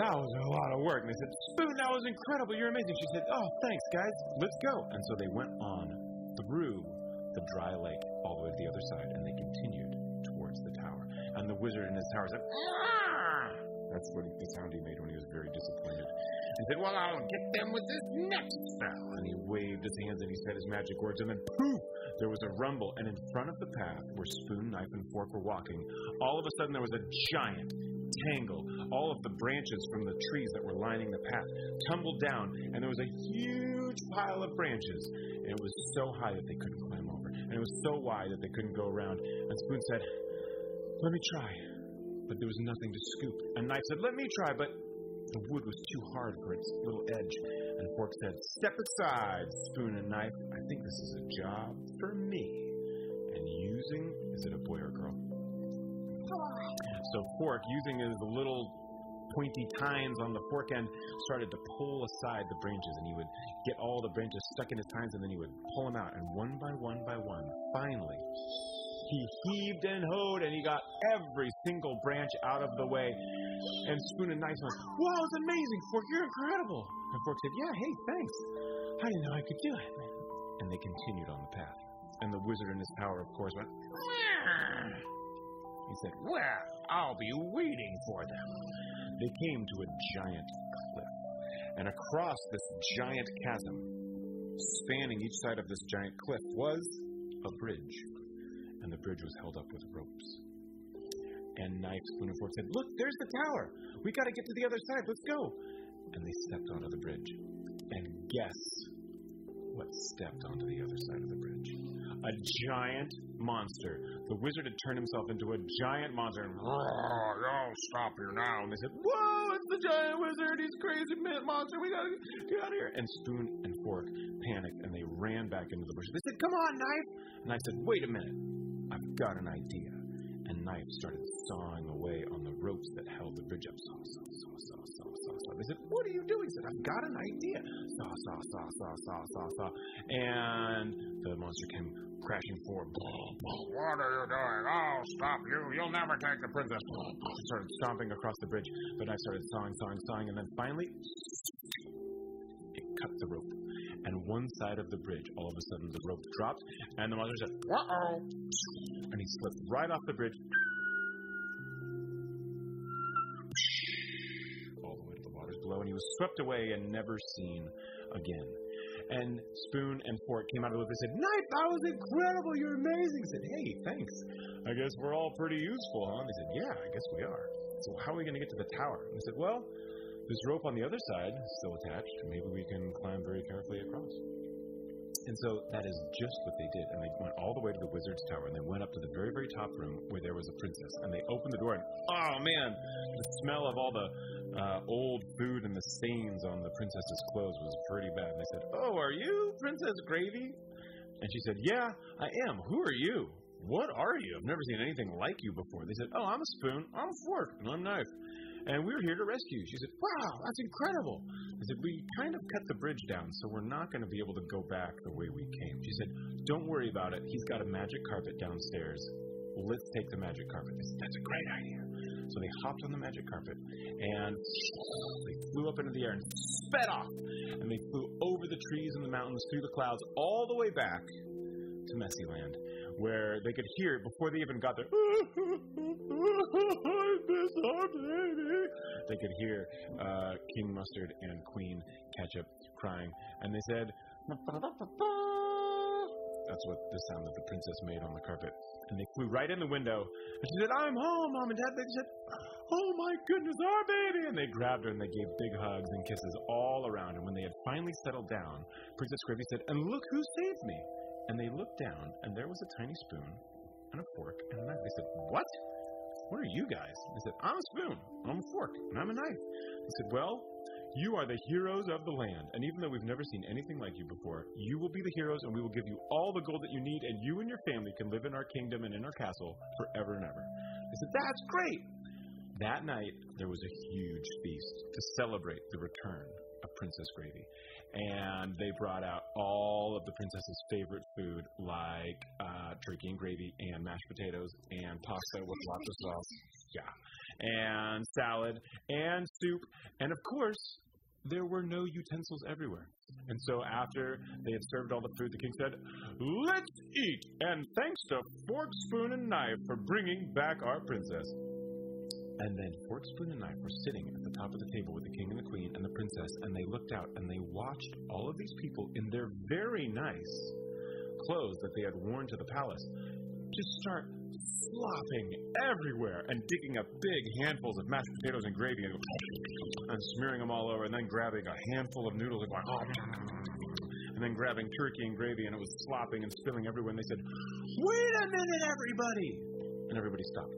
[SPEAKER 1] That was a lot of work. And they said, Spoon, that was incredible. You're amazing. She said, Oh, thanks, guys. Let's go. And so they went on through the dry lake all the way to the other side, and they continued towards the tower. And the wizard in his tower said! That's what he, the sound he made when he was very disappointed. He said, Well, I'll get them with this next spell. And he waved his hands and he said his magic words, and then poof, there was a rumble. And in front of the path where spoon, knife, and fork were walking, all of a sudden there was a giant tangle. All of the branches from the trees that were lining the path tumbled down, and there was a huge pile of branches. And it was so high that they couldn't climb over, and it was so wide that they couldn't go around. And Spoon said, Let me try. But there was nothing to scoop. And Knife said, Let me try, but the wood was too hard for its little edge. And Fork said, Step aside, Spoon and Knife. I think this is a job for me. And using, is it a boy or a girl? Boy. So Fork, using his little pointy tines on the fork end, started to pull aside the branches, and he would get all the branches stuck in his tines, and then he would pull them out. And one by one by one, finally, he heaved and hoed, and he got every single branch out of the way. And Spoon and Knife went, "Wow, it's amazing, Fork! You're incredible!" And Fork said, "Yeah, hey, thanks. I didn't know I could do it." And they continued on the path. And the wizard in his tower, of course, went. He said,
[SPEAKER 4] Well, I'll be waiting for them.
[SPEAKER 1] they came to a giant cliff. And across this giant chasm, spanning each side of this giant cliff, was a bridge. And the bridge was held up with ropes. And Knife, Spoon, and Fork said, Look, there's the tower. We got to get to the other side. Let's go. And they stepped onto the bridge. And guess what stepped onto the other side of the bridge? A giant monster. The wizard had turned himself into a giant monster and
[SPEAKER 4] Oh, I'll stop you now.
[SPEAKER 1] and they said, Whoa, it's the giant wizard. He's crazy monster. We gotta get out of here. And Spoon and Fork panicked and they ran back into the bushes. They said, Come on, Knife. And I said, Wait a minute. I've got an idea. And Knife started sawing away on the ropes that held the bridge up. Saw, saw, saw, saw, saw, saw, saw. They said, What are you doing? He said, I've got an idea. Saw, saw, saw, saw, saw, saw, saw. And the monster came crashing forward.
[SPEAKER 4] What are you doing? I'll stop you. You'll never take the princess.
[SPEAKER 1] He started stomping across the bridge, but I started sawing, sawing, sawing, and then finally it cut the rope. And one side of the bridge, all of a sudden, the rope dropped, and the monster said, "Uh oh!" and he slipped right off the bridge, all the way to the waters below, and he was swept away and never seen again. And Spoon and Fork came out of the boat. They said, "Knife, that was incredible! You're amazing!" He said, "Hey, thanks. I guess we're all pretty useful, huh?" And they said, "Yeah, I guess we are." So how are we going to get to the tower? And they said, "Well, this rope on the other side still attached. Maybe we can climb very carefully across." And so that is just what they did. And they went all the way to the wizard's tower, and they went up to the very, very top room where there was a princess. And they opened the door, and oh man, the smell of all the uh, old food and the stains on the princess's clothes was pretty bad. And they said, "Oh, are you Princess Gravy?" And she said, "Yeah, I am. Who are you? What are you? I've never seen anything like you before." They said, "Oh, I'm a spoon. I'm a fork, and I'm a knife." And we're here to rescue. She said, Wow, that's incredible. I said, We kind of cut the bridge down, so we're not going to be able to go back the way we came. She said, Don't worry about it. He's got a magic carpet downstairs. Let's take the magic carpet. Said, That's a great idea. So they hopped on the magic carpet and they flew up into the air and sped off. And they flew over the trees and the mountains, through the clouds, all the way back to Messyland, where they could hear it before they even got there. They could hear uh, King Mustard and Queen Ketchup crying, and they said, That's what the sound that the princess made on the carpet. And they flew right in the window. And she said, I'm home, Mom and Dad. They said, Oh my goodness, our baby. And they grabbed her and they gave big hugs and kisses all around. And when they had finally settled down, Princess Gravy said, And look who saved me. And they looked down, and there was a tiny spoon and a fork and a knife. They said, What? What are you guys? They said, I'm a spoon, I'm a fork, and I'm a knife. They said, Well, you are the heroes of the land. And even though we've never seen anything like you before, you will be the heroes, and we will give you all the gold that you need, and you and your family can live in our kingdom and in our castle forever and ever. They said, That's great. That night, there was a huge feast to celebrate the return of Princess Gravy. And they brought out all of the princess's favorite food, like uh, turkey and gravy, and mashed potatoes, and pasta with lots of sauce. yeah, and salad and soup, and of course, there were no utensils everywhere. And so after they had served all the food, the king said, Let's eat! And thanks to Fork, Spoon, and Knife for bringing back our princess. And then Fork, Spoon, and I were sitting at the top of the table with the king and the queen and the princess, and they looked out and they watched all of these people in their very nice clothes that they had worn to the palace just start flopping everywhere and digging up big handfuls of mashed potatoes and gravy and, and smearing them all over, and then grabbing a handful of noodles and going, oh, and then grabbing turkey and gravy, and it was slopping and spilling everywhere. And they said, Wait a minute, everybody! And everybody stopped.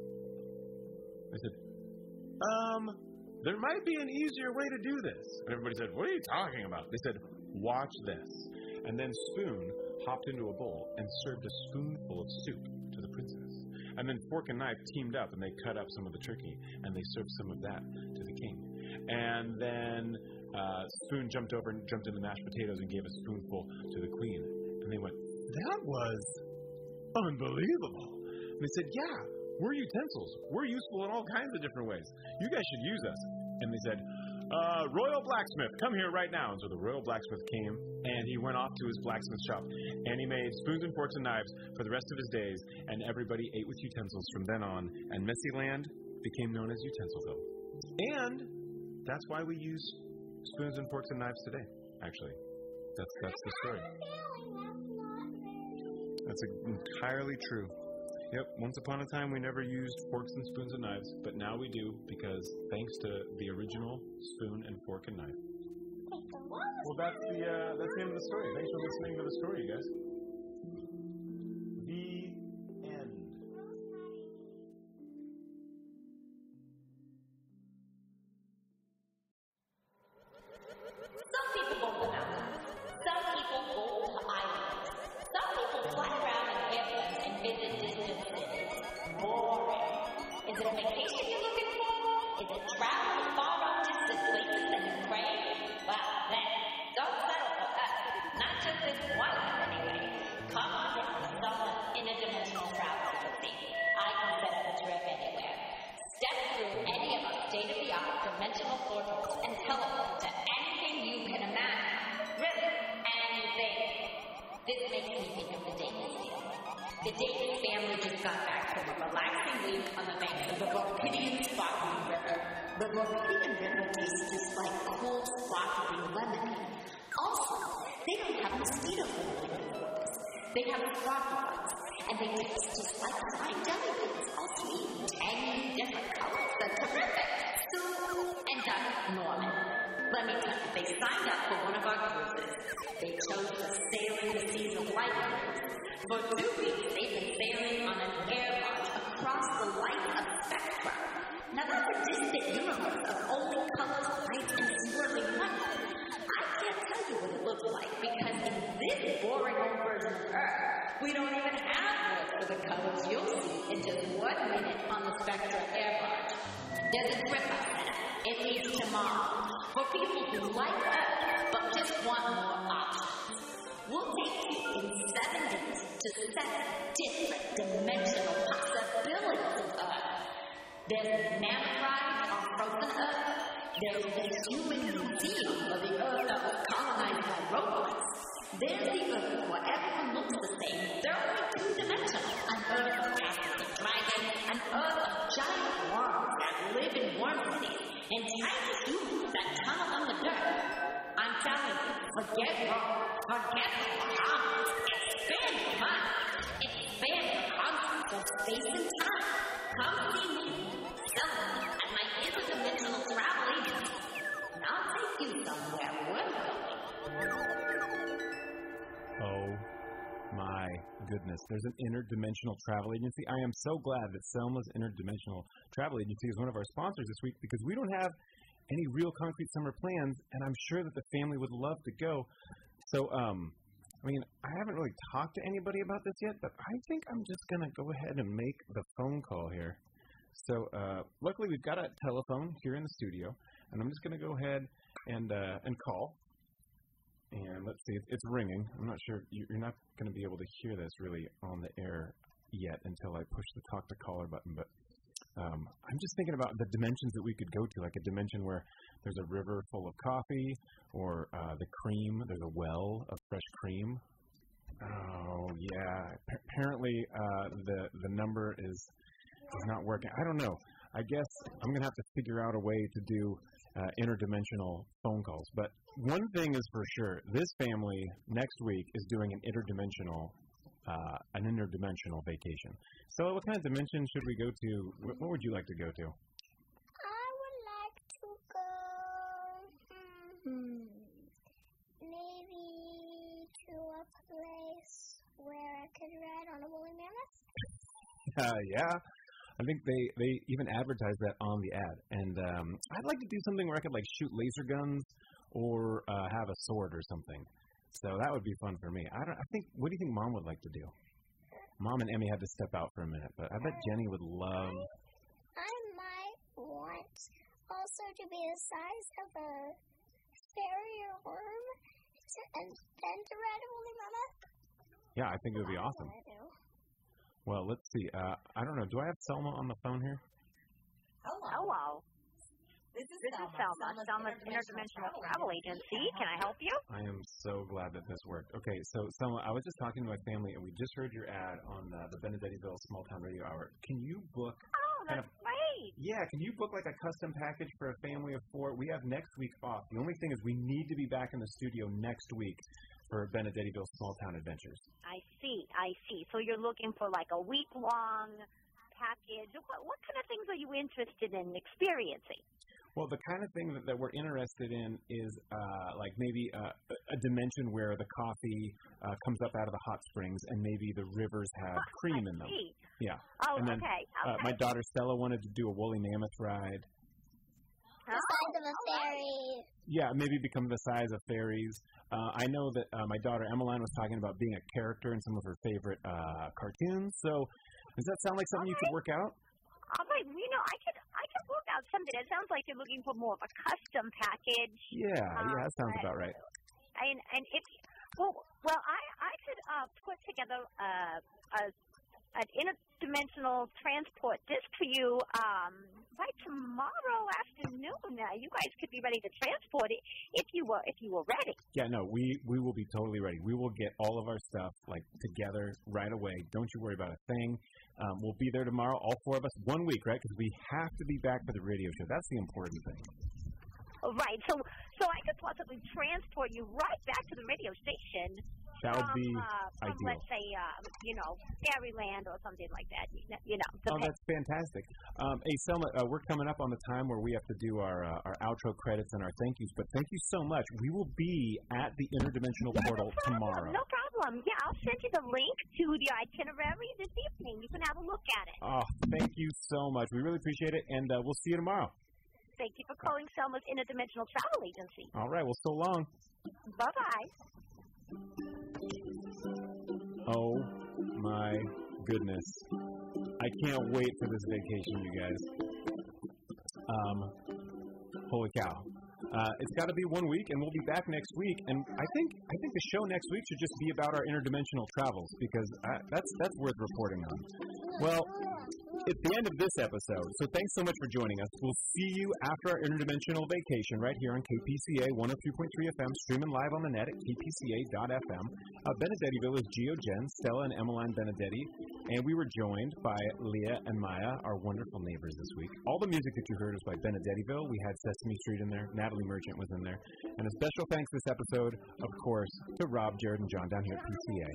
[SPEAKER 1] They said, Um, there might be an easier way to do this. And everybody said, What are you talking about? They said, Watch this. And then Spoon hopped into a bowl and served a spoonful of soup to the princess. And then Fork and Knife teamed up and they cut up some of the turkey and they served some of that to the king. And then uh, Spoon jumped over and jumped in the mashed potatoes and gave a spoonful to the queen. And they went, That was unbelievable. And they said, Yeah, we're utensils. We're useful in all kinds of different ways. You guys should use us. And they said, uh, Royal Blacksmith, come here right now. And so the Royal Blacksmith came, and he went off to his blacksmith shop, and he made spoons and forks and knives for the rest of his days, and everybody ate with utensils from then on, and Messy Land became known as Utensilville. And that's why we use spoons and forks and knives today, actually. That's, that's the story. That's entirely true. Yep, once upon a time we never used forks and spoons and knives, but now we do because thanks to the original spoon and fork and knife. Well, that's the uh, that's the end of the story. Thanks for listening to the story, you guys.
[SPEAKER 8] It to for people who like Earth but just want more options. We'll take you in seven days to seven different dimensional possibilities of Earth. There's Nampride on frozen Earth. There's the human museum for the Earth that was colonized by robots. There's the Earth where everyone looks the same. They're only two-dimensional. An Earth of castles and dragons, an Earth of giant worms that live in worm cities, and tiny humans that tunnel on the dirt. I'm telling you, forget wrong, forget wrong. Expand mind. Expand your concept of space and time. Come see me, Selma, at my interdimensional travel agency. And I'll take you somewhere we're going.
[SPEAKER 1] My goodness. There's an interdimensional travel agency. I am so glad that Selma's Interdimensional Travel Agency is one of our sponsors this week because we don't have any real concrete summer plans, and I'm sure that the family would love to go. So, um, I mean, I haven't really talked to anybody about this yet, but I think I'm just going to go ahead and make the phone call here. So, uh, luckily, we've got a telephone here in the studio, and I'm just going to go ahead and uh, and call. And let's see, it's ringing. I'm not sure you- you're not going to be able to hear this really on the air yet until I push the talk to caller button. But Um, I'm just thinking about the dimensions that we could go to, like a dimension where there's a river full of coffee, or uh, the cream. There's a well of fresh cream. Oh yeah. P- apparently, uh, the the number is is not working. I don't know. I guess I'm gonna have to figure out a way to do uh, interdimensional phone calls. But one thing is for sure: this family next week is doing an interdimensional uh, an interdimensional vacation. So, what kind of dimension should we go to? What, what would you like to go to?
[SPEAKER 2] I would like to go hmm, maybe to a place where I could ride on a woolly mammoth.
[SPEAKER 1] Uh, yeah. I think they, they even advertise that on the ad. And um, I'd like to do something where I could like shoot laser guns or uh, have a sword or something. So that would be fun for me. I don't. I think. What do you think Mom would like to do? Mom and Emmy had to step out for a minute, but I bet Jenny would love.
[SPEAKER 2] I might want also to be the size of a fairy or worm to, and then to ride a woolly mammoth.
[SPEAKER 1] Yeah, I think it would be awesome.
[SPEAKER 2] I do.
[SPEAKER 1] Well, let's see. Uh, I don't know. Do I have Selma on the phone here?
[SPEAKER 9] Hello. This is, Selma, Selma's Interdimensional Travel Agency. Can I help you?
[SPEAKER 1] I am so glad that this worked. Okay, so Selma, I was just talking to my family, and we just heard your ad on uh, the Benedettiville Small Town Radio Hour. Can you book?
[SPEAKER 9] Oh,
[SPEAKER 1] Kind
[SPEAKER 9] that's great.
[SPEAKER 1] Yeah, can you book like a custom package for a family of four? We have next week off. The only thing is we need to be back in the studio next week for Benedettiville Small Town Adventures.
[SPEAKER 9] I see, I see. So you're looking for like a week long package. What, what kind of things are you interested in experiencing?
[SPEAKER 1] Well, the kind of thing that, that we're interested in is uh, like maybe uh, a dimension where the coffee uh, comes up out of the hot springs, and maybe the rivers have cream in them. Yeah.
[SPEAKER 9] Oh,
[SPEAKER 1] and then
[SPEAKER 9] okay.
[SPEAKER 1] uh,
[SPEAKER 9] okay.
[SPEAKER 1] my daughter Stella wanted to do a woolly mammoth ride.
[SPEAKER 2] The size of a fairy.
[SPEAKER 1] Yeah, maybe become the size of fairies. Uh, I know that uh, my daughter Emmeline was talking about being a character in some of her favorite uh, cartoons. So, does that sound like something you could work out?
[SPEAKER 9] All right, you know, I could I could work out something. It sounds like you're looking for more of a custom package.
[SPEAKER 1] Yeah, yeah, that sounds about right.
[SPEAKER 9] And and if well well I I could uh put together uh, a an interdimensional transport disc for you um by tomorrow afternoon. Uh, you guys could be ready to transport it if you were if you were ready.
[SPEAKER 1] Yeah, no, we we will be totally ready. We will get all of our stuff like together right away. Don't you worry about a thing. Um, we'll be there tomorrow, all four of us, one week, right? Because we have to be back for the radio show. That's the important thing.
[SPEAKER 9] Right. So so I could possibly transport you right back to the radio station.
[SPEAKER 1] That would
[SPEAKER 9] from,
[SPEAKER 1] be
[SPEAKER 9] uh, from
[SPEAKER 1] ideal.
[SPEAKER 9] let's say uh, you know Fairyland or something like that. You know,
[SPEAKER 1] Oh, that's fantastic. Um, hey, Selma, uh, we're coming up on the time where we have to do our uh, our outro credits and our thank yous. But thank you so much. We will be at the interdimensional portal tomorrow.
[SPEAKER 9] No problem. Yeah, I'll send you the link to the itinerary this evening. You can have a look at it.
[SPEAKER 1] Oh, thank you so much. We really appreciate it, and uh, we'll see you tomorrow.
[SPEAKER 9] Thank you for calling Selma's Interdimensional Travel Agency.
[SPEAKER 1] All right. Well, so long.
[SPEAKER 9] Bye bye.
[SPEAKER 1] Oh my goodness. I can't wait for this vacation, you guys. Um, holy cow. Uh, it's got to be one week, and we'll be back next week. And I think I think the show next week should just be about our interdimensional travels because I, that's that's worth reporting on. Well, it's the end of this episode, so thanks so much for joining us. We'll see you after our interdimensional vacation right here on KPCA 103.3 FM, streaming live on the net at kpca.fm. Uh, Benedettiville is Geo Jen, Stella, and Emmeline Benedetti, and we were joined by Leah and Maya, our wonderful neighbors this week. All the music that you heard was by Benedettiville. We had Sesame Street in there, Natalie Merchant was in there, and a special thanks this episode, of course, to Rob, Jared, and John down here at PCA.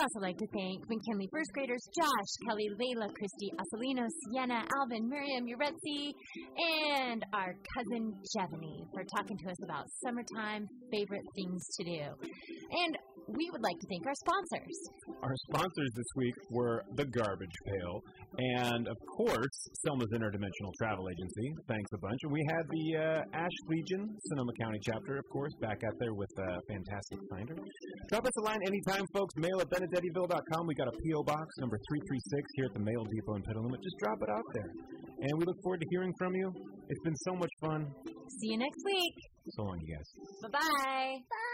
[SPEAKER 3] We'd also like to thank McKinley first graders Josh, Kelly, Layla, Christy, Asalino, Sienna, Alvin, Miriam, Uretzi, and our cousin Jevany for talking to us about summertime favorite things to do. And we would like to thank our sponsors.
[SPEAKER 1] Our sponsors this week were The Garbage Pail and, of course, Selma's Interdimensional Travel Agency. Thanks a bunch. And we had the uh, Ash Legion, Sonoma County chapter, of course, back out there with a fantastic finder. Drop us a line anytime, folks. Mail at benedettiville.com. We got a P.O. Box number 336 here at the Mail Depot in Petaluma. Just drop it out there. And we look forward to hearing from you. It's been so much fun.
[SPEAKER 3] See you next week.
[SPEAKER 1] So long, you guys.
[SPEAKER 3] Bye-bye.
[SPEAKER 2] Bye.